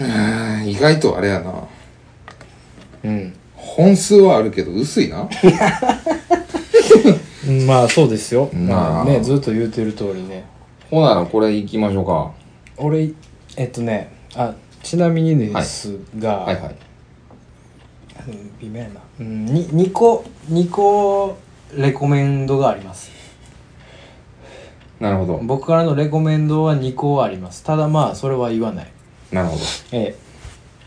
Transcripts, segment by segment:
うん意外とあれやな。うん。本数はあるけど薄いな。う んまあそうですよ。まあ。まあねずっと言うてる通りね。ほならこれいきましょうか。俺えっとねあちなみにですが、はい。はいうん微妙やな、うん、に2個2個レコメンドがあります。なるほど。僕からのレコメンドは2個あります。ただまあそれは言わないなるほえ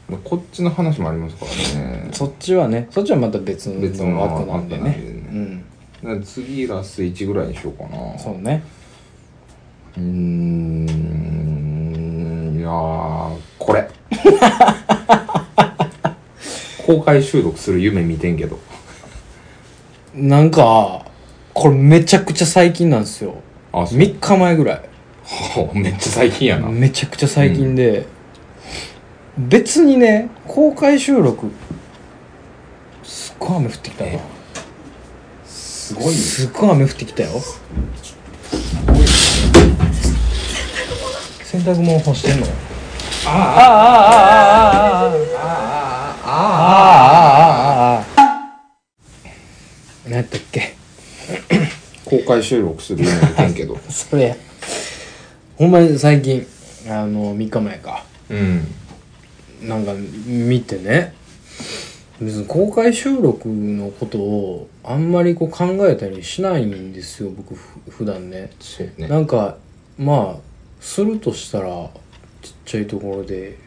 どこっちの話もありますからね。えそっちはねそっちはまた別別のの枠なんでね。枠なんでうん。だから次ラス1ぐらいにしようかな。そうね。うーん。いやーこれ。公開収録する夢見てんけど。なんかこれめちゃくちゃ最近なんですよ。あそう。3日前ぐらい。めっちゃ最近やな。めちゃくちゃ最近で、別にね公開収録すっごい雨降ってきたなえすごいね。すっごい雨降ってきたよ。洗濯物干してんの？ああああああああああああああ何やったっけ？公開収録する夢見てんけど。それほんまに最近あの3日前か。うんなんか見てね。別に公開収録のことをあんまりこう考えたりしないんですよ僕ふ普段ね。そうね。なんかまあするとしたらちっちゃいところで。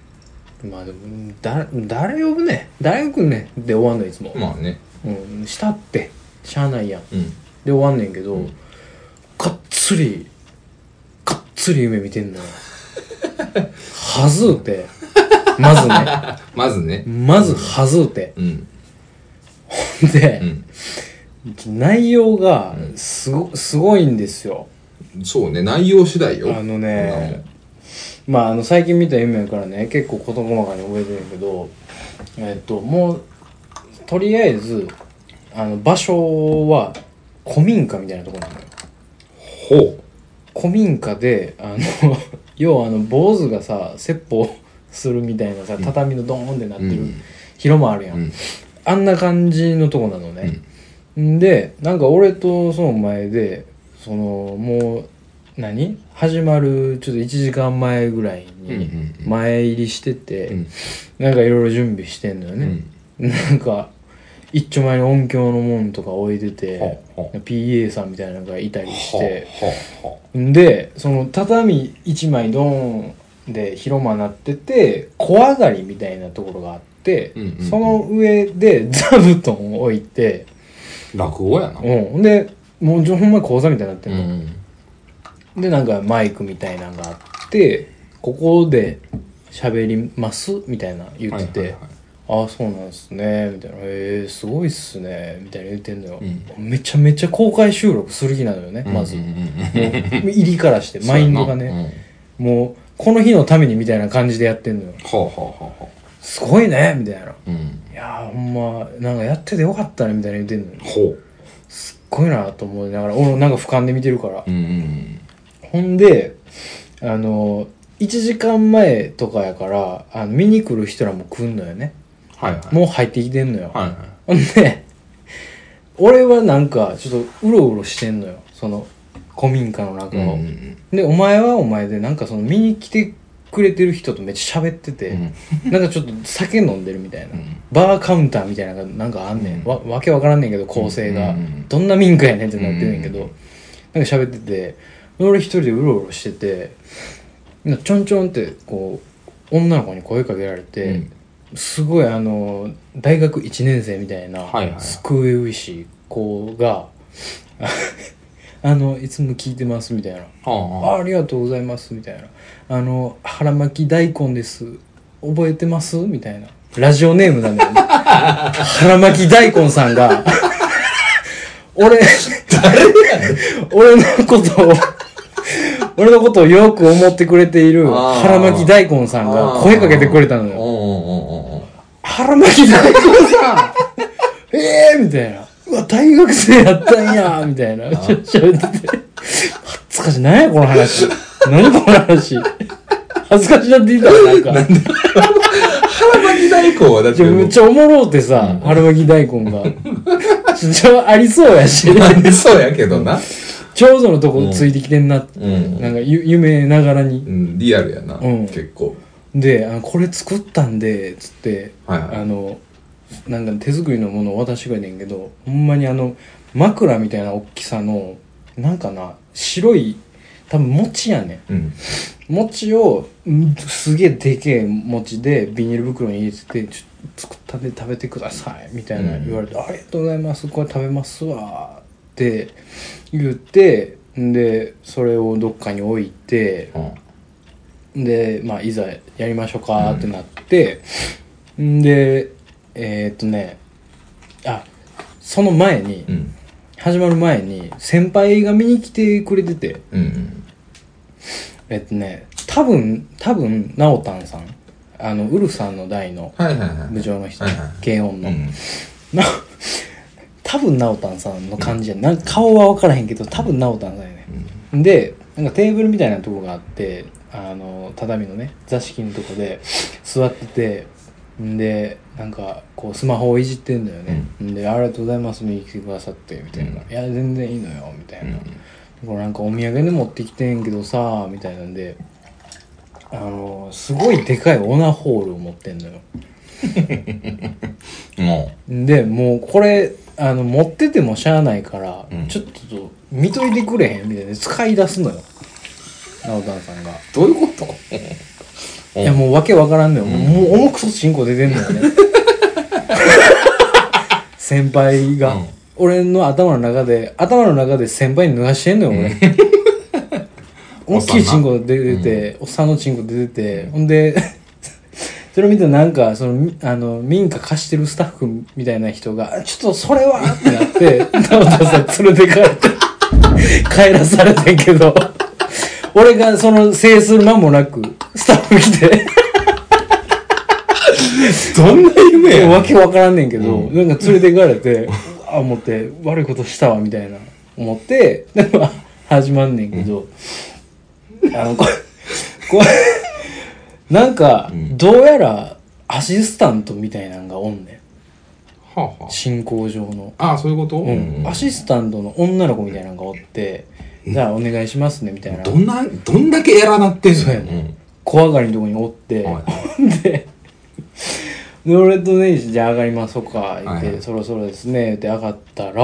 まあでもだ誰呼ぶね？誰呼ぶね。で終わんのいつも、まあね。うん、したって。しゃあないやん。うん。で終わんねんけど、うん。がっつりがっつり夢見てんのよ。はずうて まずね。まずね。まずはずうて。うん。でう、ん。内容がすごすごいんですよ。そうね内容次第よ。あのねまああの最近見た夢やからね結構事細かに覚えてるけどえっともうとりあえずあの場所は古民家みたいなところなのよ。ほ古民家であの 要はあの坊主がさ説法するみたいなさ畳のドーンってなってるうん。広間あるやん、うん。あんな感じのとこなのね、んでなんか俺とその前でそのもう何？始まるちょっと1時間前ぐらいうんうんにうん。前入りしてて、うん。なんかいろいろ準備してんのようね、ん。なんか一丁前に音響のもんとか置いてて PA さんみたいなのがいたりして。でその畳一枚ドーンで広間なってて小上がりみたいなところがあって、うんうんうん。その上で 座布団を置いて、う落語やな。うん、でもうほんまに講座みたいになってうんの、ん。でなんかマイクみたいなのがあってここで喋りますみたいな言ってて、はいはいはい。ああそうなんすねみたいな「へえすごいっすね」みたいな言ってんのよ、うめちゃめちゃ公開収録する気なのよね、まずうんうんうん。入りからして マインドがね、うん。もうこの日のためにみたいな感じでやってんのよ。ほうほうほうほすごいねみたいな。ううん。いやーほんまなんかやっててよかったねみたいな言ってんのよ。ほすっごいなと思いながら俺もなんか俯瞰で見てるから。ううんうん。ほんであの1時間前とかやからあの見に来る人らも来んのよね。はいはい。もう入ってきてんのよ、はいはい。ほんで俺はなんかちょっとうろうろしてんのよ。その古民家の中を、でお前はお前でなんかその見に来てくれてる人とめっちゃ喋ってて、うん。なんかちょっと酒飲んでるみたいな、うん。バーカウンターみたいなのがなんかあんねん、うん。わわけわからんねんけど構成が、どんな民家やねんってなってんねんけど、うんなんか喋ってて俺一人でうろうろしててちょんちょんってこう女の子に声かけられて、すごいあの大学1年生みたいなはいはいすくいういしい子が「あのいつも聞いてます」みたいな「はああ。りがとうございます」みたいな「あの腹巻き大根です。覚えてます?」みたいな。ラジオネームなんだよね。腹巻き大根さんが。俺俺のことを俺のことをよく思ってくれている腹巻き大根さんが声かけてくれたのよ。腹巻き大根さん。ええー、みたいな。うわ、大学生やったんやみたいな。しゃべってて。恥ずかしい。何やこの話。何この話。恥ずかしなって言ったらなんか。腹巻き大根はだってめっちゃおもろうってさ、春巻き大根が。ちょ、ありそうやし、なんでそうやけどな。ちょうどのとこついてきてんなうん。なんかゆ夢ながらに。うん、リアルやな。うん結構。で、あのこれ作ったんで、つって、はいはいあの、なんか手作りのものを渡してくれてんけど、ほんまにあの、枕みたいな大きさの、なんかな、白い、多分餅やねん。うん。餅をんすげえでけえ餅でビニール袋に入れてて「ちょっと作ったんで食べてください」みたいな言われて「ありがとうございますこれ食べますわ」って言ってんでそれをどっかに置いてうん。で、まあ、いざやりましょうかってなって、んでえーっとねあその前に、うん。始まる前に先輩が見に来てくれてて。うん。えっとね多分多分なおたんさん。あのウルフさんの代のはいはいはい。部長の人、はいはい軽音の、うん。な多分なおたんさんの感じや、なんか顔は分からへんけど多分なおたんさんやね、でなんかテーブルみたいなとこがあってあの畳のね座敷のとこで座ってて。んでなんかこうスマホをいじってんだよね、ん、で「ありがとうございます見に来てくださって」みたいな「うん。いや全然いいのよ」みたいな、うん。これなんかお土産で持ってきてんけどさみたいなんであのすごいでかいオナホールを持ってんのよ。もでもうこれあの持っててもしゃあないから、うん。ちょっと見といてくれへん？みたいな。使い出すのよ。直太さんが、う、どういうこと？いやもうわけわからんのよ、もう重くそ進行出てんのよね。先輩が、うん。俺の頭の中で頭の中で先輩に脱がしてんのよ俺、大きいチンコ出てて、おっさんのチンコ出てて、ほんで、それ見てなんか、その、みあの、民家貸してるスタッフみたいな人が、あちょっとそれはってなって、直人さん連れて帰って、帰らされてんけど、俺がその制する間もなく、スタッフ来て、どんな夢やわけわからんねんけど、うなんか連れて行かれて、うわ思って、悪いことしたわ、みたいな、思って、で、まあ、始まんねんけど、あの、これ、これ、なんか、うんどうやら、アシスタントみたいなんがおんねん。はあは進行上の。あ。ああ、そういうこと？うん。アシスタントの女の子みたいなのがおって、じゃあお願いしますね、みたいな。どんな、どんだけやらなってんの？そうやね。小上がりのとこにおって、はで、で俺とネイシじゃあ上がりましょうか、言って、はい。はいそろそろですね、って上がったら、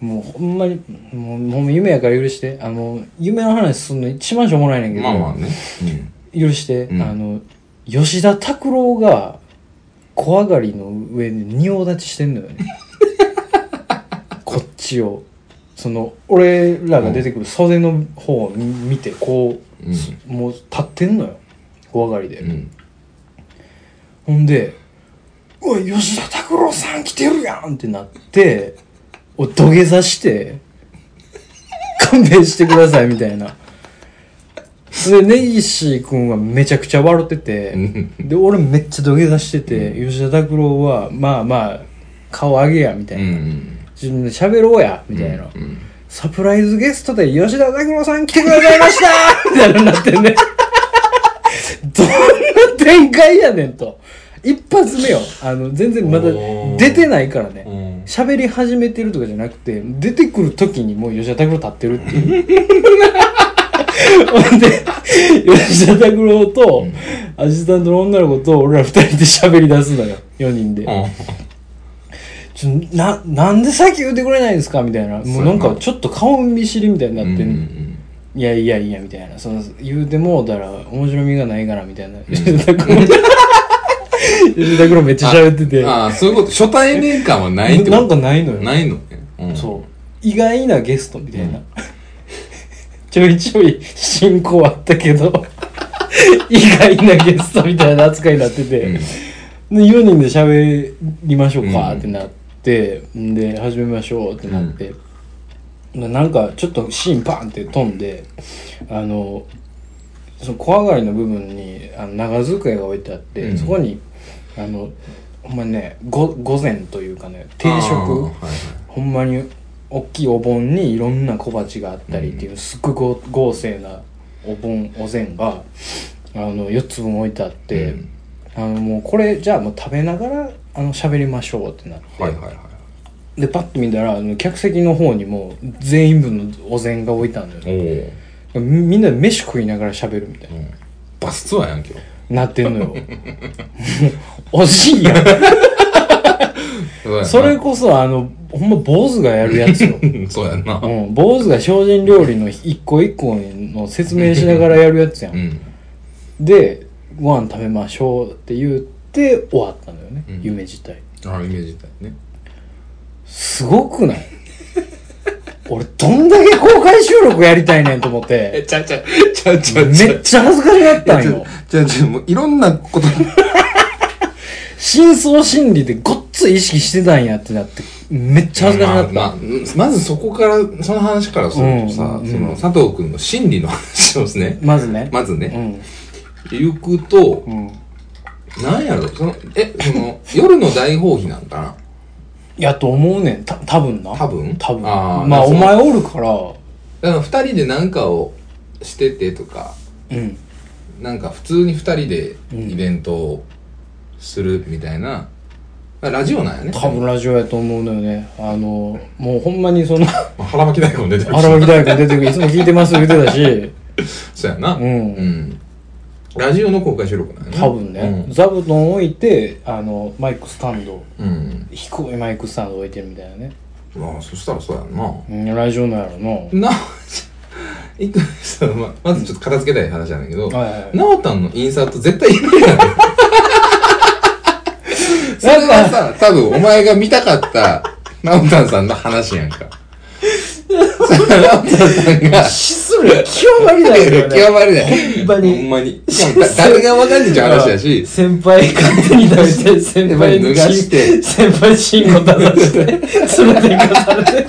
もうほんまに、もう、もう夢やから許して、あの、夢の話すんの一番しょうもないねんけど、まあまあね。許して、うん。あの、吉田拓郎が、小上がりの上で仁王立ちしてんのよね。こっちを。その、俺らが出てくる袖の方を見見て、こう、うん。もう立ってんのよ。小上がりで。うん。うん。ほんで、おい、吉田拓郎さん来てるやんってなって、お土下座して、勘弁してくださいみたいな。で、根岸君はめちゃくちゃ笑ってて、で、俺めっちゃ土下座してて、吉田拓郎は、まあまあ、顔上げや、みたいな。うん。自分で喋ろうや、みたいな。うん。サプライズゲストで吉田拓郎さん来てくださいました みたいなのになってんね。どんな展開やねんと。一発目よ。あの、全然まだ出てないからね。うん。喋り始めてるとかじゃなくて、出てくる時にもう吉田拓郎立ってるっていう。ほんで、吉田拓郎と、アシスタントの女の子と俺ら二人で喋り出すのよ。4人で。ちょな、なんでさっき言ってくれないんですかみたいな。もうなんかちょっと顔見知りみたいになってん、うん。いやいやいや、みたいな。その、言うてもうたら面白みがないから、みたいな。吉田吉田めっちゃ喋ってて。ああ、そういうこと。初対面感はないってこと？なんかないのよ。ないのね。うんそう。意外なゲストみたいな。ちょいちょい進行あったけど、意外なゲストみたいな扱いになってて、うん。で、4人で喋りましょうかってなって、んで、始めましょうってなって、なんかちょっとシーンパンって飛んで、あの、その小上がりの部分にあの長机が置いてあって、うん。そこに、あの、ほんまにね、ご午前というかね、定食、はいはい。ほんまに大きいお盆にいろんな小鉢があったりっていう、すっごい豪豪勢なお盆お膳があの4つ分置いてあって、うん。あのもうこれじゃあもう食べながらあの喋りましょうってなって、はいはいはい。でパッと見たらあの客席の方にも全員分のお膳が置いてあるのよ。ねみみんなで飯食いながら喋るみたいな、うん、バスツアーやんけ。どなってんのよ。惜しいやん。そうやな。それこそあのほんま坊主がやるやつよ。そうやんな。うん、坊主が精進料理の一個一個の説明しながらやるやつやん、うん。でご飯食べましょうって言って終わったのよね、うん夢自体あイメージ体ねすごくない俺どんだけ公開収録やりたいねんと思ってちゃうちゃうちゃうちゃうめっちゃ恥ずかしかったんよじゃあじゃあもういろんなこと深層心理でごっつい意識してたんやってなってめっちゃ恥ずかしかった、まあまあまずそこからその話からするとさ、うんうんその佐藤君の心理の話をですねまずね、まずね、うん行くとうんなんやろそのえその夜の大放棄なんかやと思うねん。た多分な。な多分？多分。あーまあお前おるから。だから二人で何かをしててとかうん。なんか普通に二人でイベントをするみたいな、まあラジオなんやね。多分ラジオやと思うのよね。あのもうほんまにその まあ腹巻き大根出てるし。荒牧大根出てくる。いつも聞いてます言ってたし。そうやな。うん。うんラジオの公開収録なんやな。多分ね、座布団置いてあのマイクスタンド。うん、うん低いマイクスタンド置いてるみたいなね、まあそしたらそうやんな。うん、ラジオのやろな。な いくそのままずちょっと片付けたい話なんだけど、はいはいなおたんのインサート絶対入れるやんそれはさ多分お前が見たかったなおたんさんの話やんか。なおたんさんが 失礼極まりないよね。極まりない。ほんまに。ほんまに。誰がわかんねえって話やし。先輩勝手に食べて 先輩脱がして。先輩信号出して連れて行かされて。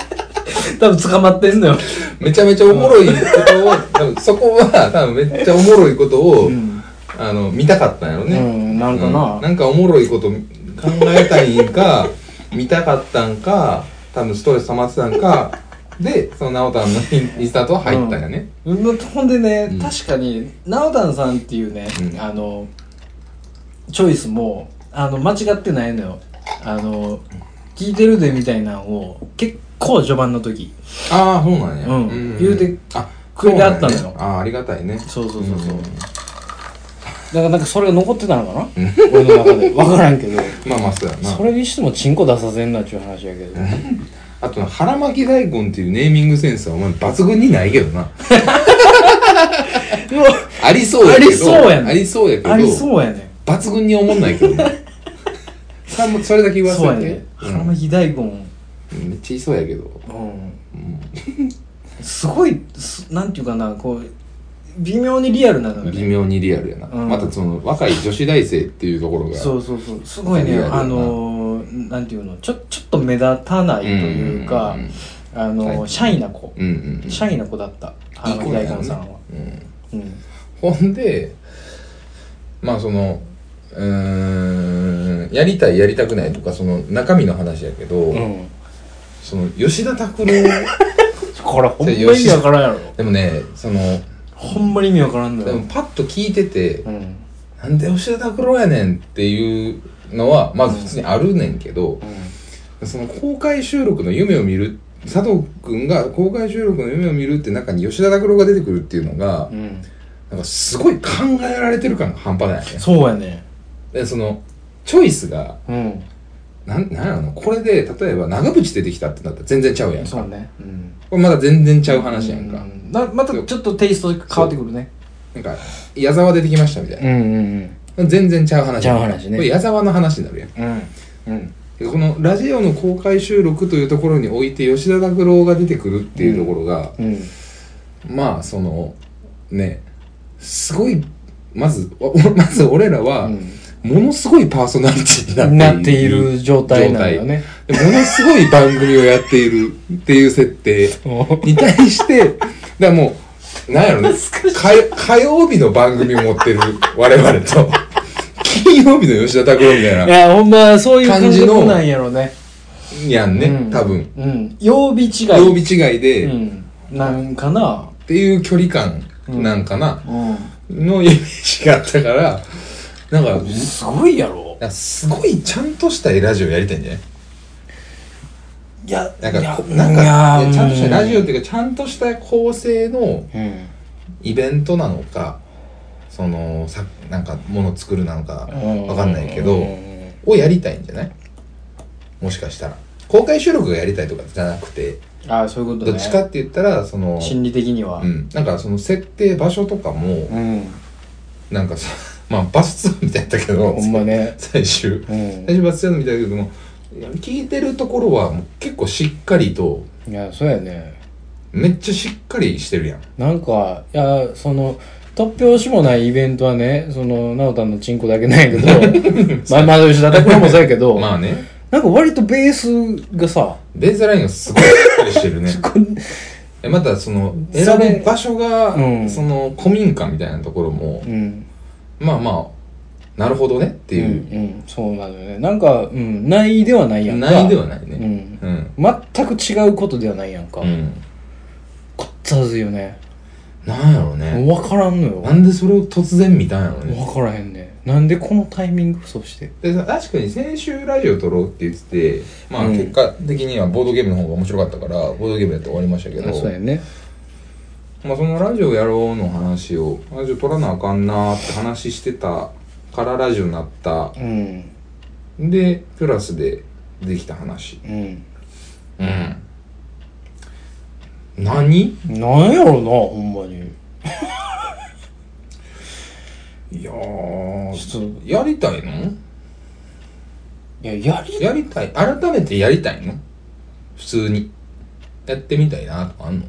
多分捕まってんのよ。めちゃめちゃおもろいことを多分そこは多分めっちゃおもろいことを、うん、あの見たかったんやろうね、ん、なんかな、うん。なんかおもろいこと考えたいんか見たかったんか多分ストレス溜まってたんかでその直太のイン スタートは入ったんやね、うん。ほんでね、うん。確かに直丹さんっていうね、うん。あのチョイスもあの間違ってないのよ。あの聞いてるでみたいなのを結構序盤の時。ああそうなんや、うん。言うてあくれてあったのよ。ね。ああありがたいね。そうそうそうそう、ん。だからなんかそれが残ってたのかな？俺の中で。分からんけど。まあまあそうやな。それにしてもチンコ出させんなっちゅう話やけど あと腹巻き大根っていうネーミングセンスはお前抜群にないけどな。ありそうやけど。ありそうやねありそうやけど。ありそうやね抜群に思んないけどそれだけ言わせて。ね腹巻き大根。うんめっちゃいそうやけど。うん。すごいすなんていうかなこう微妙にリアルなのよね。微妙にリアルやな、うん。またその若い女子大生っていうところがそうそうそう。すごいね。あのーなんていうの？ちょちょっと目立たないというかんあのーはい。シャイな子。うんうんうん。シャイな子だった。い腹巻きい子やな。大根さんは。うん。うん。ほんでまあそのうーんやりたいやりたくないとかその中身の話やけど、うん。その吉田拓郎 これほんま意味わからんやろ。でもねそのほんまに意味わからんのよ。でもパッと聞いててうん。なんで吉田拓郎やねんっていうのはまず普通にあるねんけど、その公開収録の夢を見る佐藤君が公開収録の夢を見るって中に吉田拓郎が出てくるっていうのが、うん。なんかすごい考えられてる感が半端ないね。そうやね。でそのチョイスがうん。なんなんやろなこれで例えば長渕出てきたってなったら全然ちゃうやんか。そうね。うん。これまだ全然ちゃう話やんか、うんなまたちょっとテイスト変わってくるね。なんか矢沢出てきましたみたいな、んうん全然ちゃう話ちゃう話ね。これ矢沢の話になるやん。うん。うん。でこのラジオの公開収録というところにおいて吉田拓郎が出てくるっていうところが、うん。まあそのねすごいまずお まず俺らは、ものすごいパーソナリティになってていいるる状態なんだよね。でものすごい番組をやっているっていう設定 に対して らもうなんやろね。火火曜日の番組を持ってる我々と。金曜日の吉田拓郎みたい いなやほんまそういう感感じの覚なんやろね。やんね、うん。多分。うん。曜日違い。曜日違いで、っうん。なんかな。ていう距離感なんかな、うん。のイメージがあったからなんかすごいやろ。すごいちゃんとしたラジオやりたいんじゃない？いやなんかなんかちゃんとしたラジオっうんていうかちゃんとした構成のうん。イベントなのかそのさなんかもの作るなのかわかんないけどうん。をやりたいんじゃない？もしかしたら。公開収録がやりたいとかじゃなくて。ああそういうことね。どっちかって言ったらその心理的には。うん。なんかその設定場所とかもうん。なんかさ まあバスツアーみたいだったけどほんまね。最終。うん。最終バスツアーみたいだけども聞いてるところは結構しっかりといやそうやね。めっちゃしっかりしてるやん。なんかいやその突拍子もないイベントはねその直太のチンコだけないけど まあまあ吉田拓郎もそうやけど、まあね。なんか割とベースがさベースラインがすごいしっかりしてるね。またその選ぶ場所が、うん。その古民家みたいなところも、うん。まあまあなるほどねっていう、うんうんそうなのよね。なんか、うん、ないではないやんか。ないではないね。うん。うん、全く違うことではないやんか、うん。こっつはずいよね。なんやろうね。分からんのよ。なんでそれを突然見たんやろうね。分からへんね。なんでこのタイミングそして。でさ確かに先週ラジオ撮ろうって言っててまあうん。結果的にはボードゲームの方が面白かったからボードゲームやって終わりましたけど。あそうやね。まあそのラジオやろうの話をラジオ撮らなあかんなーって話してたからラジオになった。うん。でプラスでできた話。うん。うん。何？なんやろなほんまに。いややりたいの？いややりやりたい。改めてやりたいの？普通に。やってみたいなとかあんの？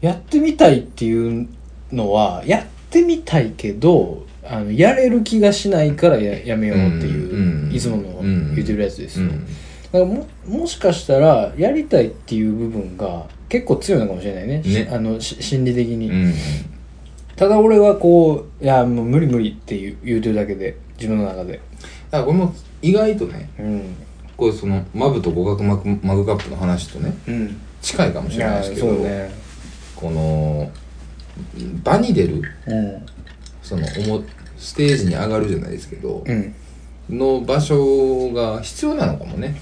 やってみたいっていうのはやってみたいけどあのやれる気がしないからややめようっていう、うんいつものうん言ってるやつですよ、うん。だからももしかしたらやりたいっていう部分が結構強いのかもしれないね。しねあのし心理的に、うん。ただ俺はこういやもう無理無理って言う言うてるだけで自分の中で。だからこれも意外とねうん。こうそのマブと互角マグマグカップの話とねうん。近いかもしれないですけど、ね。この場に出るうん。そのおもステージに上がるじゃないですけど、うん。の場所が必要なのかもね。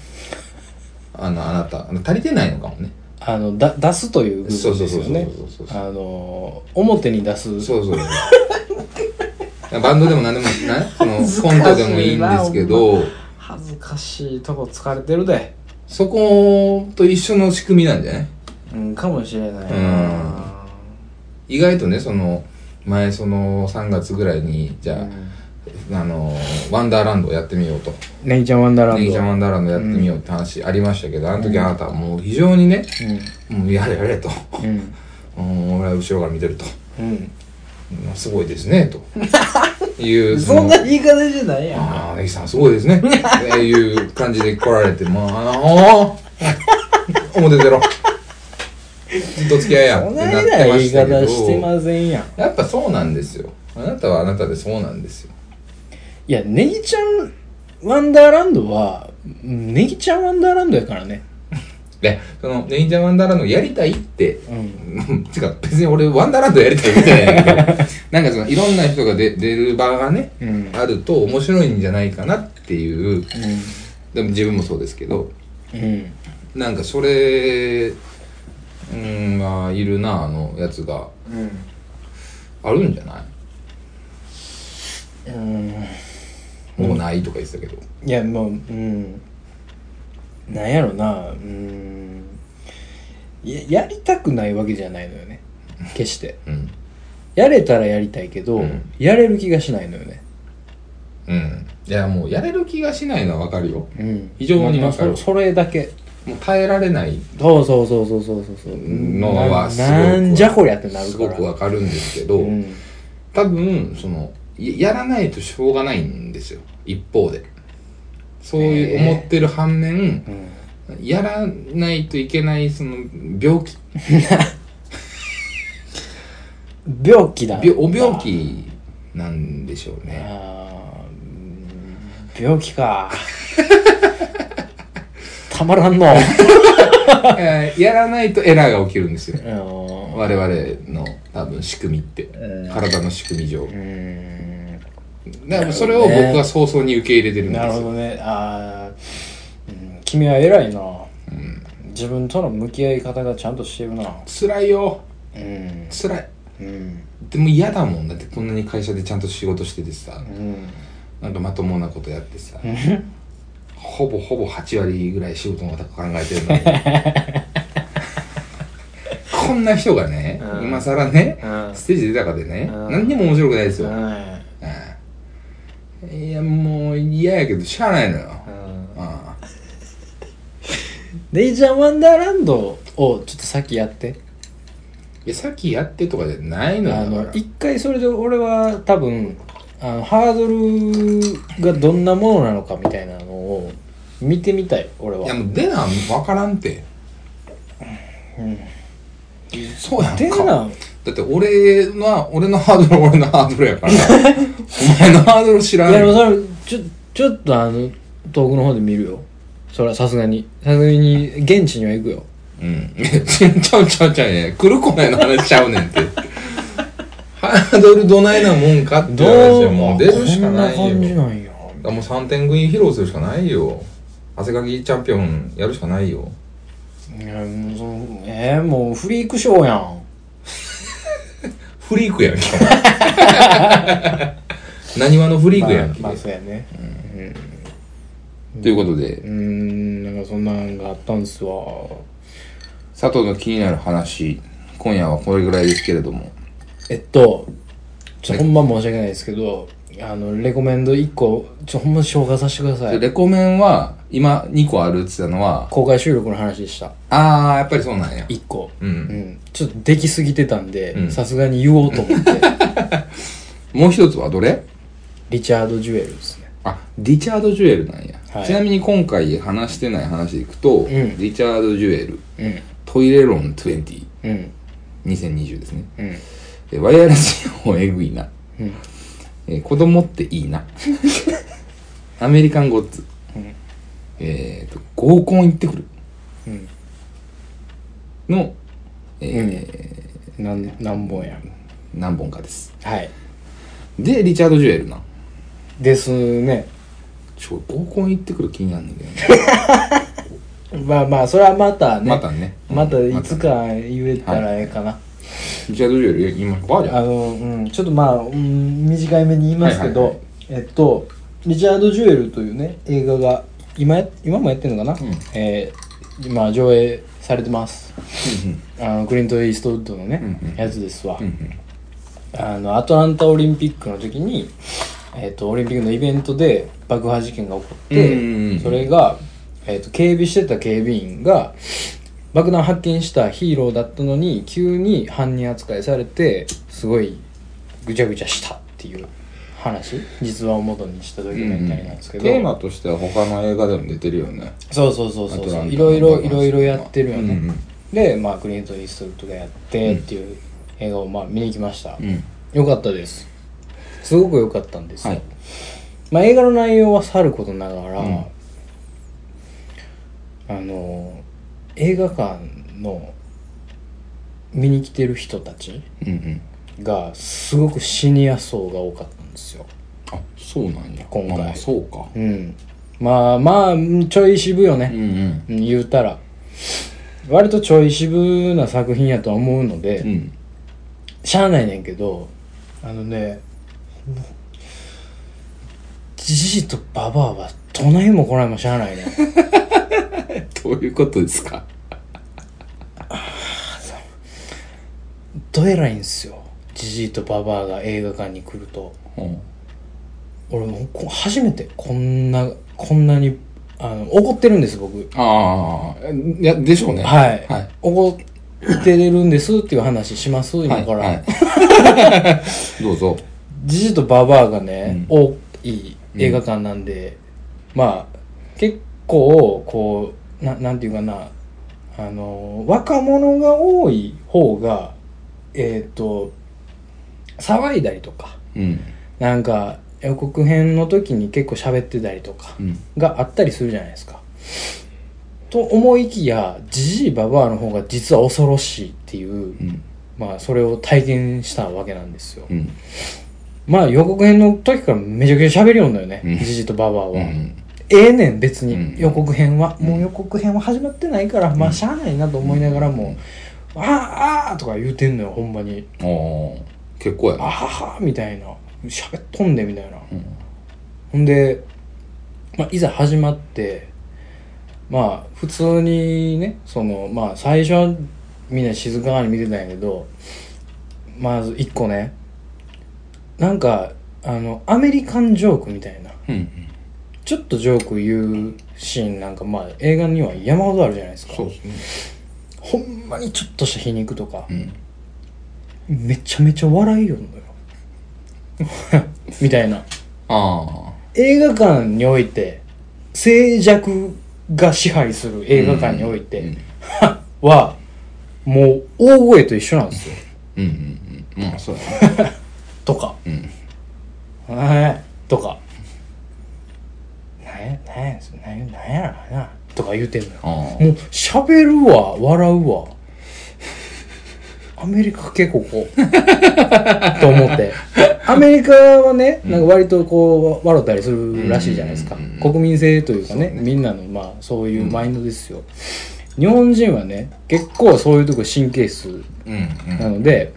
あのあなた。足りてないのかもね。あのだ出すという部分ですよね。そうそうそうそうそうあの表に出す。そうそう バンドでも何でもなそのコントでもいいんですけど。恥ずかしいとこ疲れてるで。そこと一緒の仕組みなんじゃない？うんかもしれないな。意外とねその前その3月ぐらいにじゃあ、うん。あのワンダーランドをやってみようと。ネギちゃんワンダーランドネギちゃんワンダーランドやってみようって話ありましたけど、あの時あなたはもう非常にね、もうやれやれと、うん。うん、俺は後ろから見てると、うん。うんすごいですねと。いう そんな言い方じゃないやん。ああ、ネギさんすごいですね。っていう感じで来られて、まあ、ああ、表出ろ。ずっと付き合いやってななってましたけど。方してませんやん。やっぱそうなんですよ。あなたはあなたでそうなんですよ。いやネギちゃんワンダーランドはうんネギちゃんワンダーランドやからね。で、その、ネギちゃんワンダーランドやりたいって、うん。てか別に俺ワンダーランドやりたいみたいなんやけど、なんかそのいろんな人が出出る場がね、うん。あると面白いんじゃないかなっていう、でも自分もそうですけど、うん。なんかそれ、うん、がいるな、あのやつが。うんあるんじゃない？うん。もうないとか言ってたけど。いやもううん。なんやろな。うん。ややりたくないわけじゃないのよね。決して。うん。やれたらやりたいけど、うん。やれる気がしないのよね。うん。いや、もうやれる気がしないのはわかるよ。うん。非常にまあわかる。そそれだけもう耐えられない。そうそうそうそうそうそうのはすごくななんじゃこりゃってなるすごくわかるんですけど、うん。多分、その、ややらないとしょうがないんですよ。一方で。そういう思ってる反面、うんやらないといけない、その、病気、病気だ。病お病気なんでしょうね。病気か たまらんの。えーやらないとエラーが起きるんですよ。うん。我々の多分仕組みって、うん。体の仕組み上。うーん。だからそれを僕は早々に受け入れてるんですなよるほどね。あー、うん、君は偉いな、自分との向き合い方がちゃんとしてるな。辛いよ。うん。辛い。うん。でも嫌だもん。だってこんなに会社でちゃんと仕事しててさ。うん。なんかまともなことやってさほぼほぼ8割ぐらい仕事のこと考えてるのに。こんな人がね、うん。今更ね、うん。ステージ出たかでね、うん。何にも面白くないですよ、いやもう嫌やけどしゃあないのよ、レイジャーワンダーランドをちょっと先やって。いやさっきやってとかじゃないのよ一回それで俺は多分あのハードルがどんなものなのかみたいなのを見てみたい俺は。いやもう出な分からんって。うんそうやんか。でなだって俺の俺のハードルは俺のハードルやから。お前のハードル知らいやでもそれちょちょっとあの遠くの方で見るよ。それはさすがに。さすがに現地には行くよ。うん。ちゃうちゃうちゃうね。来るこないの話ちゃうねんって。ハードルどないなもんかっていう話はもう出るしかないこんな感じよ。なんや。だからもう3点食い披露するしかないよ。汗かきチャンピオンやるしかないよ。いやもうそのえー、もうフリークショーやん フリークやんけ。何話のフリークやんけ。まあ、まあそうやねということでう、ーんなんかそんなんがあったんですわ佐藤の気になる話、今夜はこれぐらいですけれども。えっとちょほんま申し訳ないですけどあのレコメンド1個ちょほんま紹介させてください。でレコメンは、今2個あるって言ってたのは、公開収録の話でした。あー、やっぱりそうなんや。1個。う。うん。んちょっとできすぎてたんでうん。さすがに言おうと思って。もう一つはどれ？リチャード・ジュエルですね。あリチャード・ジュエルなんや、はい。ちなみに今回話してない話でいくと、ん。リチャード・ジュエルうん。トイレロン2020うん。ですね。うん。えワイヤレスイヤホンえぐいな、うんえ子供っていいな。アメリカンゴッツ、うんえーと合コン行ってくる。うん。の、えなん。何本やー何本かです。はい。でリチャード・ジュエルな。ですね。ちょ合コン行ってくる気になんねんけどね。まあまあそれはまたね。またね。またいつまか言えたらええかな、リチャード・ジュエル今バージョン？あの、うん、ちょっとまあ、うん、短いめに言いますけど、はいはいえっとリチャード・ジュエルというね映画が今や今もやってるのかな、ん。えー今上映されてます。うんあのクリント・イーストウッドのね、うんうん。やつですわ、うんうん。あのアトランタオリンピックの時に、えっとオリンピックのイベントで爆破事件が起こって、うんうんうん。それが、えっと警備してた警備員が爆弾発見したヒーローだったのに急に犯人扱いされてすごいぐちゃぐちゃしたっていう話。実話を元にしたドキュメンタリーなんですけど、テーマとしては他の映画でも出てるよね。そうそうそうそうアトランタのいろいろいろいろやってるよね、うんうんでまあクリント・イーストウッドがやってっていう映画をまあ見に行きました、うん。よかったです。すごく良かったんですよ、はい。まあ、映画の内容はさることながら、うん。あの映画館の見に来てる人たちうんうん。がすごくシニア層が多かったんですよ。あそうなんや。今回。まあまあそうか。うん。まあまあうんちょい渋よね、うんうん。うん言うたら。割とちょい渋な作品やとは思うので、うん。しゃあないねんけどあのねじじいとババアは隣もこないもしゃあないね どういうことですか？どえらいんすよ。じじいとババアが映画館に来ると。うん。俺もうこ初めてこんなこんなにあの怒ってるんです僕。ああいやでしょうね。はい、はい。怒ってれるんですっていう話します今から、はい。は いどうぞ。じじいとババアがね、多い映画館なんで、まあ結構こうななんていうかなあの若者が多い方がえっ、と騒いだりとかうんなんか予告編の時に結構喋ってたりとかうんがあったりするじゃないですか。と思いきやじじいババアの方が実は恐ろしいっていううんまあそれを体験したわけなんですよ。うんまあ予告編の時からめちゃくちゃ喋りよんだよねうん。ジジとババアは。うんええねん別うん。に予告編は。もう予告編は始まってないから、まあしゃあないなと思いながらも、あああーとか言うてんのよ、ほんまに。ああ結構やあなははみたいな。喋っとんでみたいな。うん。ほんで、まあ、いざ始まって、まあ、普通にね、その、まあ、最初はみんな静かに見てたんやけど、まず一個ね、なんか、あの、アメリカンジョークみたいな、うんちょっとジョーク言うシーンなんか、まあ、映画には山ほどあるじゃないですか。そうですね。ほんまにちょっとした皮肉とか。う、ん。めちゃめちゃ笑いよんのよ。みたいな。あ映画館において静寂が支配する映画館において、うん はもう大声と一緒なんですよ。うんうんうん。まあそうやな とか。うん「はい」とか「なんやなんやなんやなんやろな」とか言うてんのよ。あもう喋るわ笑うわ。アメリカ系ここ と思って。アメリカはねなんか割とこう笑ったりするらしいじゃないですか。うん。うんうん国民性というかねみんなのまあそういうマインドですよ、日本人はね結構そういうとこ神経質なので、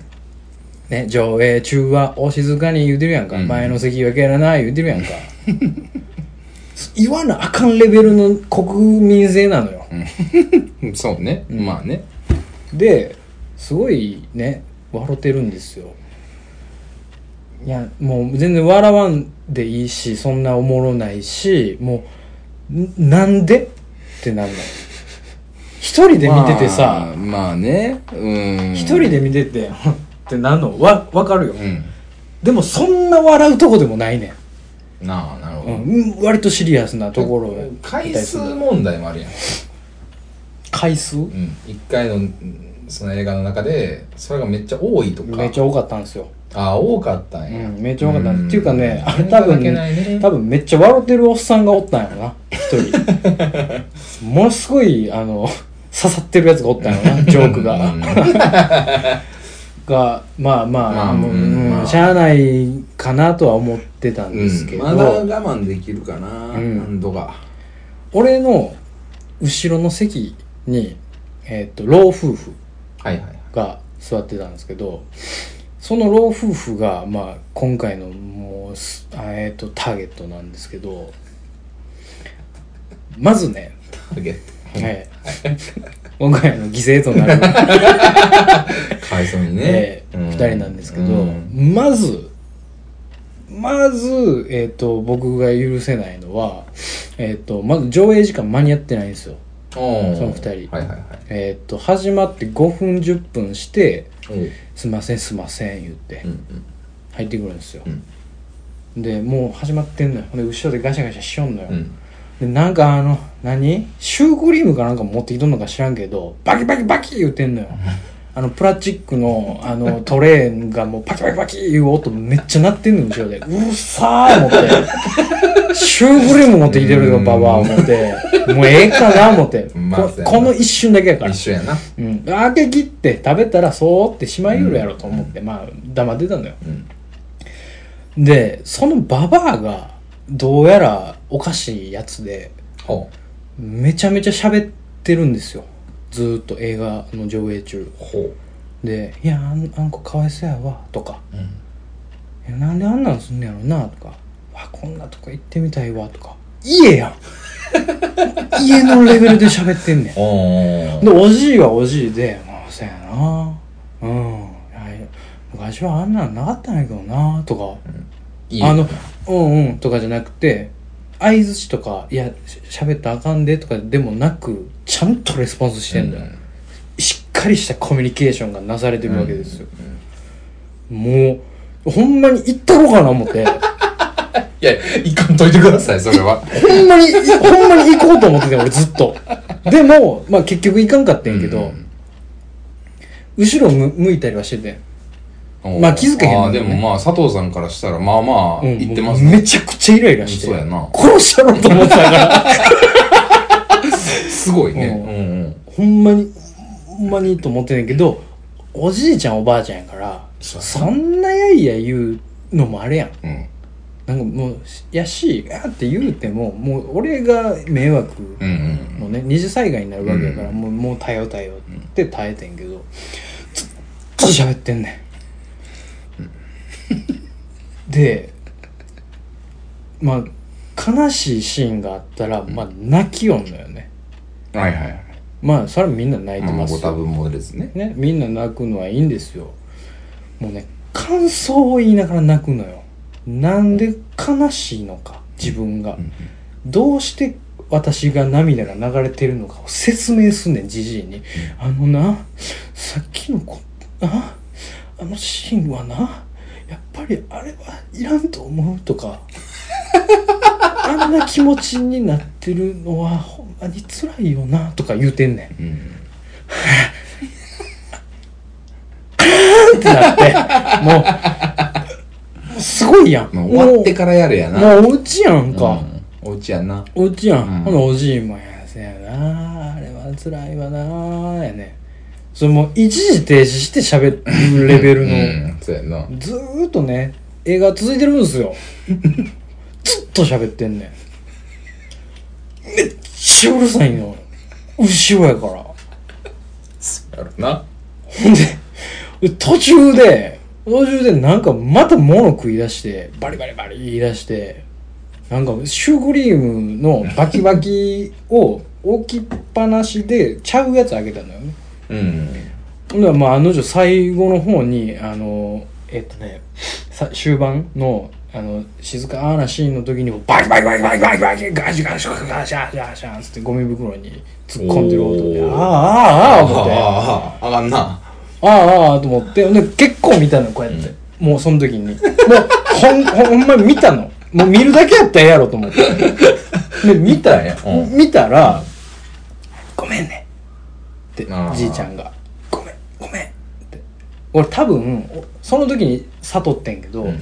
ね、上映中はお静かに言うてるやんか、うん。前の席分けやらな言うてるやんか 言わなあかんレベルの国民性なのよ。うん。そうね。うん。まあね。ですごいね笑ってるんですよ。いやもう全然笑わんでいいしそんなおもろないしもうんなんでってなんの一人で見ててさ。まあまあね。うん。一、人で見ててってなんのわわかるよ、うん。でもそんな笑うとこでもないねなあなるほん、どうん、割とシリアスなところ回数問題もあるやん。回数？うん。一回のうんその映画の中でそれがめっちゃ多いとか。めっちゃ多かったんですよ。ああ多かったんうやん、めっちゃ多かったんです。ん。っていうかねあれ多分ね。多分めっちゃ笑ってるおっさんがおったんやろな一人。ものすごいあの刺さってるやつがおったんやろなジョークが。うんがまあまあ、まあもううんうんまあ。しゃあないかなとは思ってたんですけど、まだ我慢できるかな、ん。何度か。俺の後ろの席に、えっと老夫婦はいはいが座ってたんですけどその老夫婦が、まあ、今回のもうえっとターゲットなんですけどまずね、ターゲット。はい、今回の犠牲となる、かわいそうにね。え、ーうん。二人なんですけど、うん。まずまず、えっと僕が許せないのは、えっとまず上映時間間に合ってないんですよ。その二人。はいはいはい。えっと始まって5分10分しておう「すいませんすいません」言ってうん入ってくるんですよ。う、ん。でもう始まってんのよ。で後ろでガシャガシャしよんのよ、うんでなんかあの何？シュークリームかなんか持ってきとんのか知らんけどバキバキバキ言うてんのよ。あのプラスチックのあのトレーがもうパキパキパキいう音めっちゃ鳴ってんの後ろで。うるさー思って。シュークリーム持ってきてるよババア思って。もうええかな思って、まあここの一瞬だけやから。一緒やな。うん、開け切って食べたらそうってしまいよるやろと思って、まあ黙ってたのよ。うん。でそのババアがどうやらおかしいやつでほめちゃめちゃ喋ってるんですよ。ずーっと映画の上映中。う。ほで「いやあんあんこかわいそうやわ」とか。ううん「いやなんであんなんすんねやろな」とか「わこんなとこ行ってみたいわ」とか。家やん。家のレベルで喋ってんねん。おー。で、おじいはおじいで、まあ、そうやな。うん。いやい。や昔はあんなんなかったんやけどな、とか。いいあの、うんうんとかじゃなくて、相づちとか、いや、し喋ったらあかんでとかでもなく、ちゃんとレスポンスしてんだよ。しっかりしたコミュニケーションがなされてるわけですよ。もう、ほんまに行ったろうかな思って。いや行かんといてくださいそれはほんまに、ほんまに行こうと思ってて、俺ずっと。でも、まあ結局行かんかったんやけど、うん後ろむ向いたりはしてて。まあ気づけへんのあーねでもまあ佐藤さんからしたらまあまあうん。言ってますもうめちゃくちゃイライラして。そうやな。殺したろうと思ってたから。すごいね。うん。うんうん。ほんまに、ほんまにと思ってんねんけど、おじいちゃんおばあちゃんやからそんなやいや言うのもあれやん。うん。なんかもうやしあって言うてももう俺が迷惑うんうんのね二次災害になるわけやから、うん。もうもう耐えよう耐えようって耐えてんけどずっと喋ってんねんでまあ悲しいシーンがあったらまあ泣きよんのよね。はいはいはい。まあそれはみんな泣いてますよ、ご多分もですね。ね、みんな泣くのはいいんですよ。もうね感想を言いながら泣くのよ。なんで悲しいのか自分が、んどうして私が涙が流れてるのかを説明すんねんじじいに、あのなさっきのこああのシーンはなやっぱりあれはいらんと思うとか あんな気持ちになってるのはほんまに辛いよなとか言うてんねんうんってなって、もう、もうすごいやん。まあ終わってからやれやなもう、もうお家やんか。うんお家やんなお家やん。うんほな、おじいもやせやな。あれは辛いわな。やね。それもう一時停止して喋るレベルの、うんそうやなずーっとね、映画続いてるんですよ。ずっと喋ってんねん。めっちゃうるさいの。後ろやから。やろなほんで、途中で、途中でなんかまた物食い出して、バリバリバリ言い出して、なんかシュークリームのバキバキを置きっぱなしでちゃうやつあげたのよね。うんほんで、まあ、案の定最後の方に、あの、えっとね、さ終盤の、あの、静かなシーンの時にも、バキバキバキバキバキバキガシガシガシャシャシャンつってゴミ袋に突っ込んでる音で、ああ、ああ、ああ、思って。ああああかんなああああと思ってで結構見たのこうやって、もうその時にもうほんほんまに見たのもう見るだけやったらええやろと思ってで見たやうん見たら「ごめんね」ってじいちゃんが「ごめんごめん」って俺多分おその時に悟ってんけど、うん。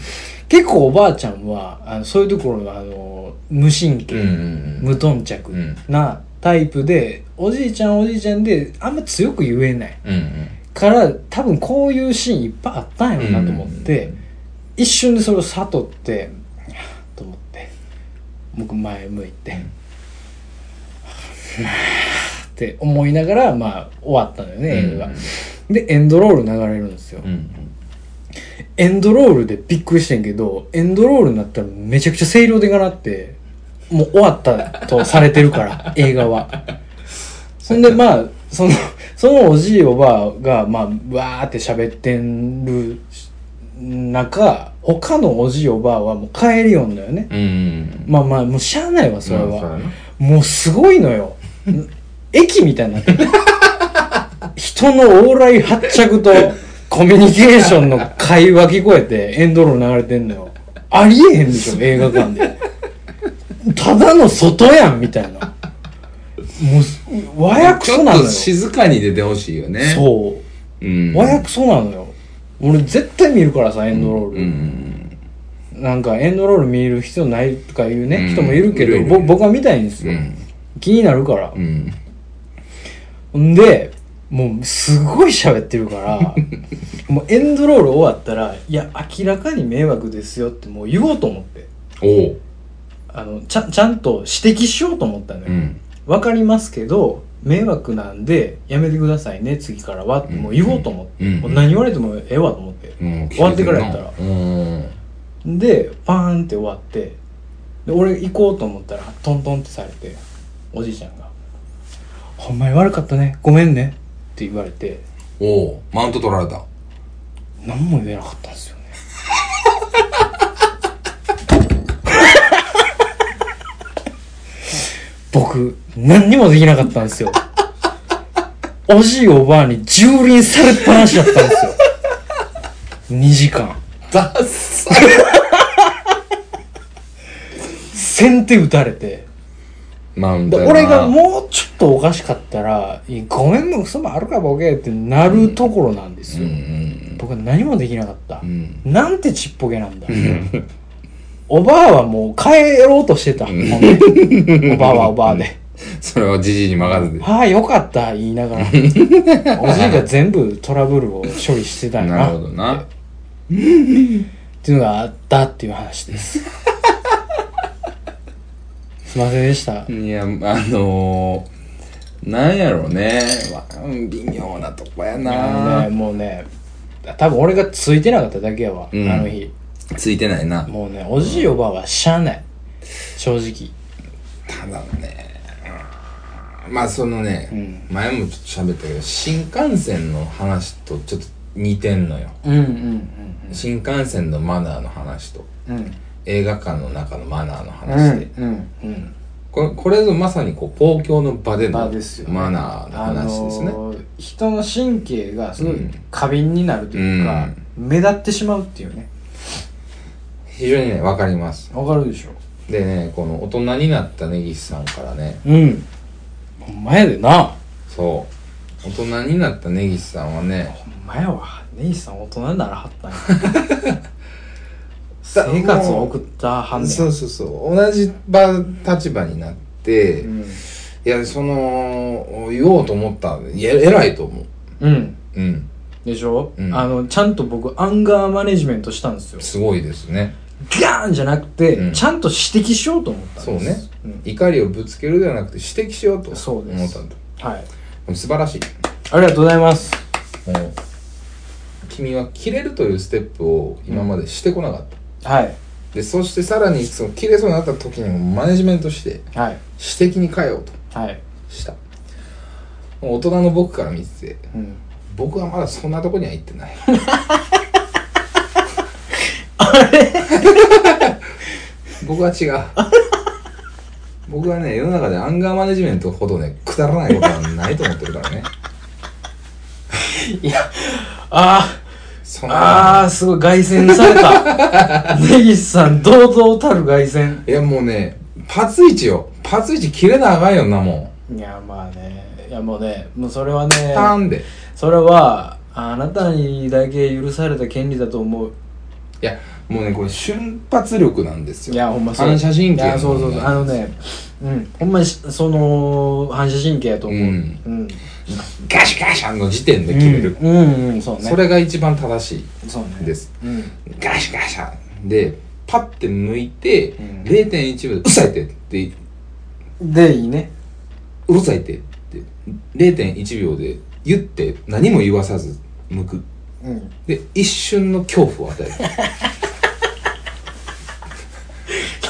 結構おばあちゃんはあのそういうところがあの無神経、うんうん無頓着うん。なタイプでおじいちゃんおじいちゃんであんま強く言えない。うんうん。から多分こういうシーンいっぱいあったんやろなと思って、うん一瞬でそれを悟ってと思って僕前向いて、って思いながらまあ終わったのよね映画。が、でエンドロール流れるんですよ、うんエンドロールでびっくりしてんけどエンドロールになったらめちゃくちゃ声量でかなってもう終わったとされてるから 映画は。そんでまあそのそのおじいおばあがまあわーって喋ってる中他のおじいおばあはもう帰りよんのよね。うんうんまあまあもうしゃあないわそれは、もうすごいのよ。駅みたいになってる人の往来発着とコミュニケーションの会話聞こえてエンドロール流れてんのよ。ありえへんでしょ映画館で。ただの外やんみたいな。もう和訳そなのよ。静かに出てほしいよね。そう。うん。和訳そなのよ。俺絶対見るからさエンドロール、うんなんかエンドロール見る必要ないとかいうね、うん。人もいるけど僕は見たいんですよ、うん。気になるから。う、んん。でもうすごい喋ってるから もうエンドロール終わったらいや明らかに迷惑ですよってもう言おうと思って。おう。あのちゃちゃんと指摘しようと思ったのよ、うん。わかりますけど迷惑なんでやめてくださいね次からはってもう言おうと思って、うん。もう何言われてもええわと思って、うん終わってからやったら。うん。でパーンって終わって。で俺行こうと思ったらトントンってされておじいちゃんが「ほんまに悪かったね。ごめんね」って言われて。おうマウント取られた。何も言えなかったんですよね。僕何にもできなかったんですよ。おじいおばあに蹂躙されっぱなしだったんですよ。2時間。ダッサ。先手打たれて。でマウント俺がもうちょっとおかしかったら「いやごめんも嘘もあるかボケ」ってなるところなんですうんよ、うん。僕は何もできなかった、うん。なんてちっぽけなんだ。おばあはもう帰ろうとしてた、ほん。でおばあはおばあで。それはじじいに任せて。ああよかった言いながら。おじいが全部トラブルを処理してたんやな。なるほどな。っていうのがあったっていう話です。すいませんでした。いやあのー、なんやろうね。わうん微妙なとこやな。ねもうね多分俺がついてなかっただけやわ、うん。あの日。ついてないな。もうねおじいおばあはしゃあない。正直。ただねうんまあそのね、うん。前もちょっと喋ったけど新幹線の話とちょっと似てんのよ。うんうん新幹線のマナーの話とうん。うん映画館の中のマナーのうん話で、うんうんこれこれぞまさにこう公共の場での場ですよね。マナーの話ですね、あのー人の神経がすごいうん。過敏になるというか、目立ってしまうっていうね。非常にね分かります。わかるでしょ。でねこの大人になった根岸さんからね。うん。ほんまやでな。そう。大人になった根岸さんはね。ほんまやわ。ネイさん大人にならはったんや 生活を送ったはんねんそうそうそう。同じ場立場になって、うん。いやその言おうと思った。いや偉いと思う。うん。うん。でしょ、うん。あのちゃんと僕アンガーマネジメントしたんですよ。すごいですね。ガーンじゃなくて、うん。ちゃんと指摘しようと思ったんそうですね、怒りをぶつけるではなくて指摘しようと思ったんだ。うん、はい素晴らしい。ありがとうございます。君は切れるというステップを今までしてこなかった、はい。でそしてさらにその切れそうになった時にもマネジメントしてはい。指摘に変えようとはい。した。もう大人の僕から見ててうん。僕はまだそんなとこには行ってない。僕は違う。僕はね世の中でアンガーマネジメントほどねくだらないことはないと思ってるからね。いやあそんーなあーすごい凱旋された。根岸さん堂々たる凱旋。いやもうねパツイチよ。パツイチ切れなあかんよんなもいやまあね。いやもうねもうそれはんねパーンで。それはあなたにだけ許された権利だと思う。いやもうねこれ瞬発力なんですよ。いやほんまそう。反射神経いやそうそうそう。あのねうん。ほんまにしその反射神経やと思う。うん。うんガシャガシャの時点で決める、うんうん、うん、そうね。それが一番正しいです。うん。ガシャガシャでパッて抜いて、うん。0.1秒で「うるさいって」って。でいいね「うるさいって」って。0.1秒で言って何も言わさず向く。うん。で一瞬の恐怖を与える。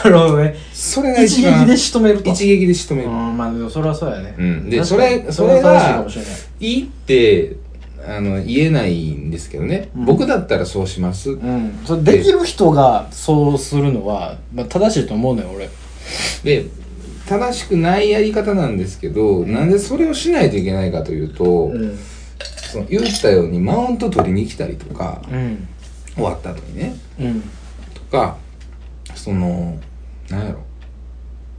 なるほどねそれが一一番撃で仕留めると。一撃で仕留めうる、んまあでもそれはそうやね。うん。でそれそれがいい。ってあの言えないんですけどね、うん。僕だったらそうします、うん。それできる人がそうするのは、まあ、正しいと思うのよ俺。で正しくないやり方なんですけど、なんでそれをしないといけないかというと、んその言ったようにマウント取りに来たりとかうん。終わった後にね。うん。とかそのなんやろ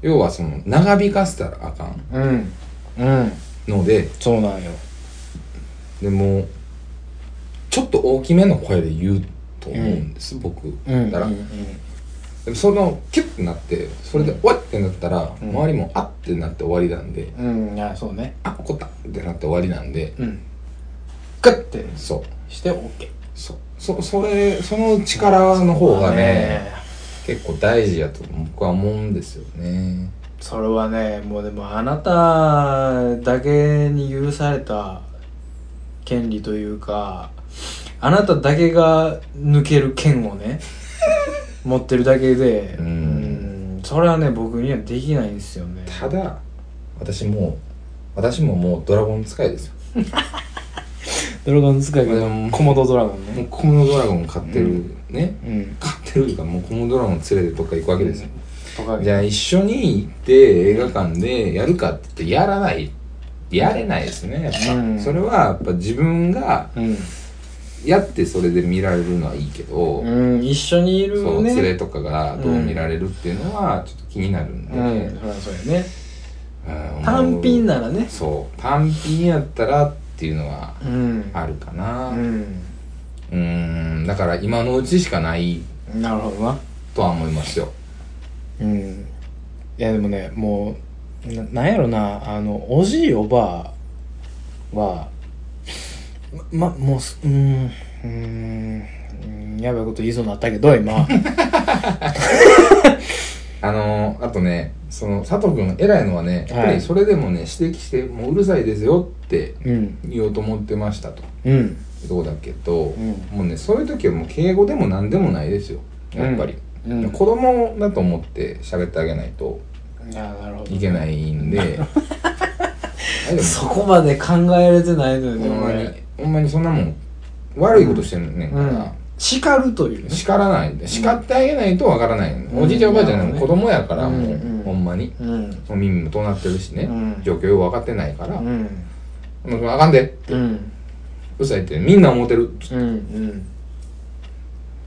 要はその長引かせたらあかんうん。うん。のでそうなんよ。でもちょっと大きめの声で言うと思うんです、僕うん。だから、うん。でもそのキュッてなってそれで「おい!」ってなったら、うん。周りも「あっ!」てなって終わりなんでうん、うん、いやそうね「あ怒った!」ってなって終わりなんでうん。グッてそう。して OK そう。そそれその力の方がね結構大事やと僕は思うんですよね。それはねもうでもあなただけに許された権利というかあなただけが抜ける剣をね 持ってるだけでうん。うんそれはね僕にはできないんですよね。ただ私も私ももうドラゴン使いですよ。ドラゴン使いでもコモドドラゴンね。コモドドラゴン飼ってる、ね。うん。飼ってるとかもうコモドドラゴン連れてどっか行くわけですよ、とかじゃあ一緒に行って映画館でやるかって言ってやらない。やれないですねやっぱ、うん。それはやっぱ自分がうん、やってそれで見られるのはいいけど、うん、一緒にいるそう連れねとかがどう見られるっていうのはちょっと気になるんで、うんそりゃそうやね。うん単品ならね。そう。単品やったらっていうのはうん。あるかな。うんうんんだから今のうちしかない。なるほどな。とは思いますよ。うん。いやでもねもななんやろな。あのおじいおばあはままもうすうーんうーんうんやばいこと言いそうになったけど今。あのーあとねその佐藤君偉いのはね、やっぱりそれでもね指摘してもううるさいですよってうん。言おうと思ってましたと。うんどうだけど、ん。もうねそういう時はもう敬語でも何でもないですよ。やっぱり、うん。うん子供だと思って喋ってあげないといけないんで。そこまで考えれてないのよねほんまに。俺。ほんまにそんなもん悪いことしてんねんから、うん。叱るというね。叱らないで。叱ってあげないとわからないの、おじいちゃんおばあちゃんうんの子供やからもう、うん。うんほんまに。うん。もう耳もとなってるしね、うん。状況よく分かってないから、うん。もうあかんでうんうるさいってみんな思ってる。うんうん。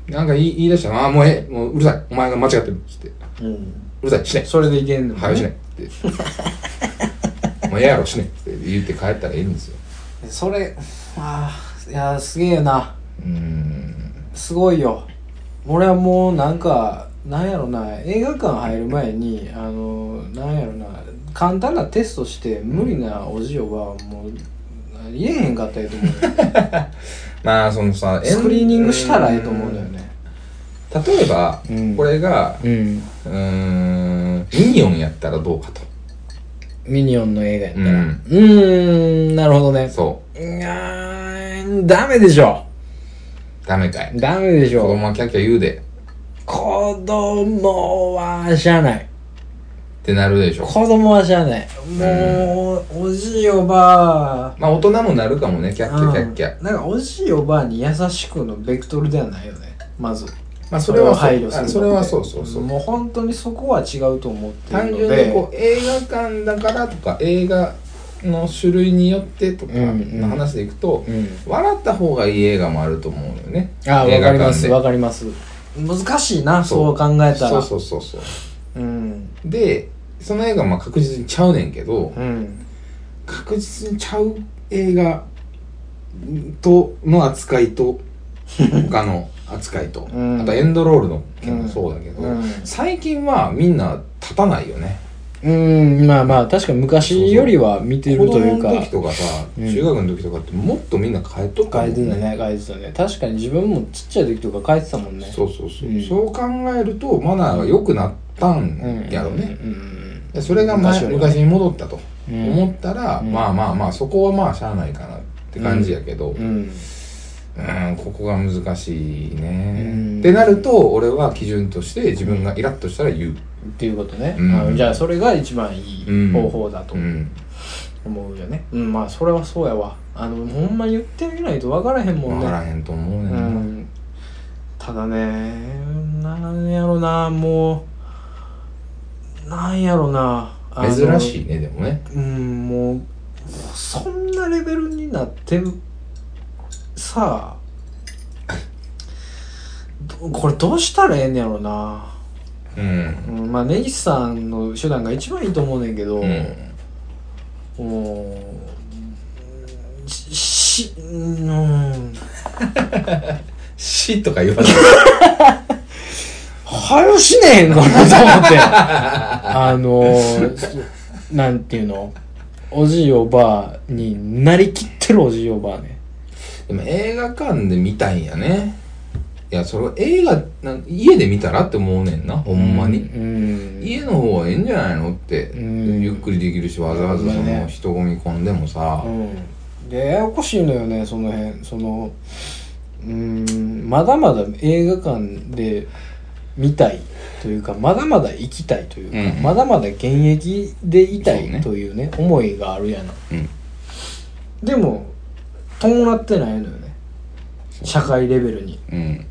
なんか言い言い出したら「ああもうええもううるさい。お前が間違ってる」っつって「うん。うるさいしね。それでいけんのはよしね」って「もうええやろしね」って言って帰ったらいいんですよ。それああいやすげえな。うーん。すごいよ。俺はもうなんかなんやろな映画館入る前にあのなんやろな簡単なテストして無理なおじおばはもう言えへんかったらええと思うよ まあそのさスクリーニングしたらええと思うんだよね。例えば、うん。これがうん。んミニオンやったらどうかと。ミニオンの映画やったら。ううんーんなるほどね。そう。いやーダメでしょ。ダメかい。ダメでし子ょ供はキャッキャ言うで。子供はしゃあないってなるでしょ。子供はしゃあない。もう、おじいおばあ。まあ大人もなるかもねキャッキャキャッキャ。うんなんかおじいおばあに優しくのベクトルではないよねまず。まあそれは配慮するあそれはそうそうそう。もう本当にそこは違うと思って単るので。純にこう映画館だからとか映画の種類によってとかの話でいくと、うん。笑った方がいい映画もあると思うよね。あわ映画館かりますで。わかります。難しいなそう考えたら。そうそうそうそう。うん。でその映画はまあ確実にちゃうねんけどうん。確実にちゃう映画との扱いと 他の扱いと、うん。あとエンドロールの件もそうだけど、うん。最近はみんな立たないよね。うん。まあまあ確かに昔よりは見てるというか。子供の時とかさ、うん。中学の時とかってもっとみんな帰っとったもん書いてたね書いてたね。確かに自分もちっちゃい時とか書いてたもんね。そうそうそう、うんそう考えるとマナーが良くなったんやろね、うん。うんでそれが前昔昔に戻ったとうん。思ったら、うん。まあまあまあそこはまあしゃあないかなって感じやけど、うん。うんうん、ここが難しいね、うん。ってなると俺は基準として自分がイラッとしたら言う、っていうことね、うん。じゃあそれが一番いうん。い方法だとうん、思うよね。うん、まあそれはそうやわ。あのほんまに言ってみないと分からへんもんね。分からへんと思うねんうな、ん。ただねなんやろなもうなんやろな。珍しいねでもね。うんもうそんなレベルになってるさあどこれどうしたらええんやろな、うん。うん、まあ根岸さんの手段が一番いいと思うねんけど、うん。もうししうん。死 とか言わないはよしねえんかなと思って。あのなんていうの？おじいおばあになりきってるおじいおばあね。でも映画館で見たいんやね。いやそれ映画なん家で見たらって思うねんな。ほんまに、うん家の方がええんじゃないのって、うん。ゆっくりできるしわざわざその人混み込んでもさ、うん。でややこしいのよねその辺。そのうんまだまだ映画館で見たいというかまだまだ行きたいというか、うん。まだまだ現役でいたいというね思いがあるやな。うん。でも伴ってないのよね。社会レベルに。うん。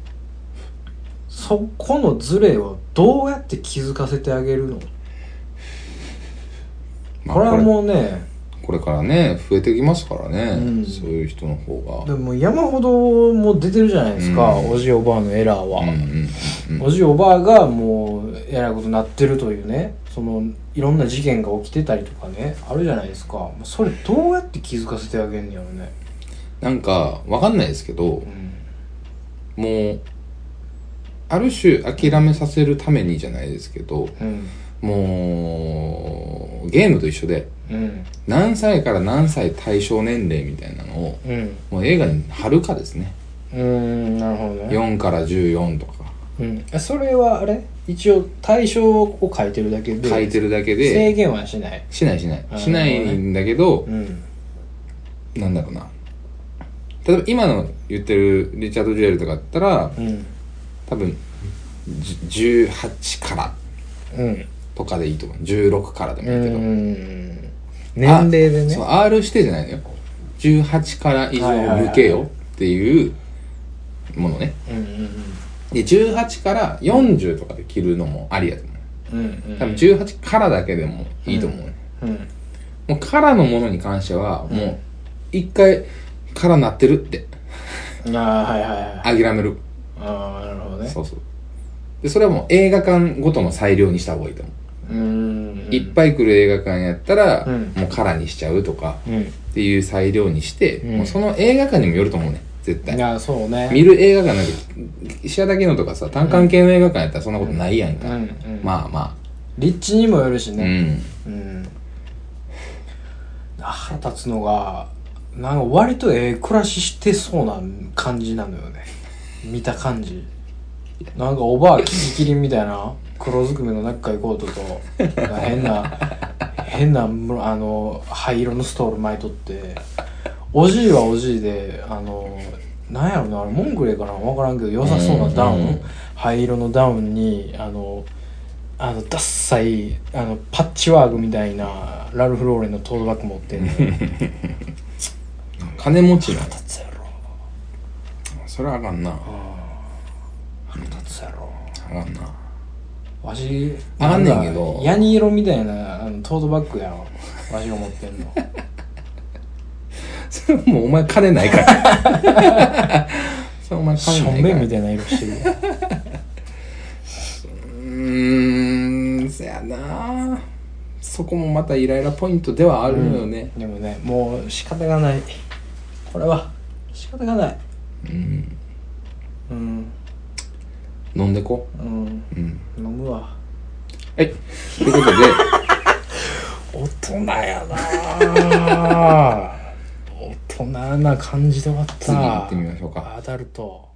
そこのズレをどうやって気づかせてあげるの？まあこれはもうねこれからね増えてきますからね、うん。そういう人の方が。でも山ほども出てるじゃないですか、うん。おじおばあのエラーは、うんうんうんおじおばあがもうえらいことになってるというねそのいろんな事件が起きてたりとかねあるじゃないですか。もうそれどうやって気づかせてあげんねやろね。なんかわかんないですけどうん。もうある種諦めさせるためにじゃないですけどうんもうゲームと一緒でうん何歳から何歳対象年齢みたいなのをうんもう映画に貼るかですね。うん。なるほどね。4から14とか。うん。えそれはあれ？一応対象を書いてるだけで書いてるだけ制で限はしない？しないしない。しないんだけどうんなんだろうな。例えば今の言ってるリチャード・ジュエルとかだったらうん。多分じ18から。うんとかでいいと思う。16からでもいいけど、うん年齢でね。そう R 指定じゃないのよ。18から以上向けよっていうものね。で18から40とかで着るのもありやと思う。うんうん多分18からだけでもいいと思うね、うんもうからのものに関してはもう一回からなってるって。ああはいはいはい。諦める、ああなるほどね。そうそう。でそれはもう映画館ごとの裁量にした方がいいと思う、うんいっぱい来る映画館やったら、うん。もうからにしちゃうとかうん。っていう裁量にして、うん。もうその映画館にもよると思うね絶対。いやそうね。見る映画館なんか石田だけのとかさ単館系の映画館やったらそんなことないやんか、まあま立地にもよるしあ、ね。うん。うん。腹立つのがなんか割とええ暮らししてそうな感じなのよね。見た感じ。なんかおばあキキキリンみたいな黒ずくめの中いコートと変な変なむあの灰色のストール巻いとっておじいはおじいであのなんやろなあれモンクレーかな分からんけど良さそうなダウン、うん。うん灰色のダウンにあのあのダッサいあのパッチワークみたいなラルフ・ローレンのトートバッグ持ってんの 金持ちの腹立つやろ。それはあかんな。腹立つやろ。あかんなわしあんねんけど。ヤニ色みたいなあのトートバッグやろ。わしが持ってんの。それはもうお前金ないから。それお前しょ金ないから。んべんみたいな色してるうーんそやな。そこもまたイライラポイントではあるのよね。でもねもう仕方がない。これは仕方がない。うん、うん飲んでこ。うん。うん。飲むわ。はい。ということで。大人やな。大人な感じで終わった。次行ってみましょうか。アダルト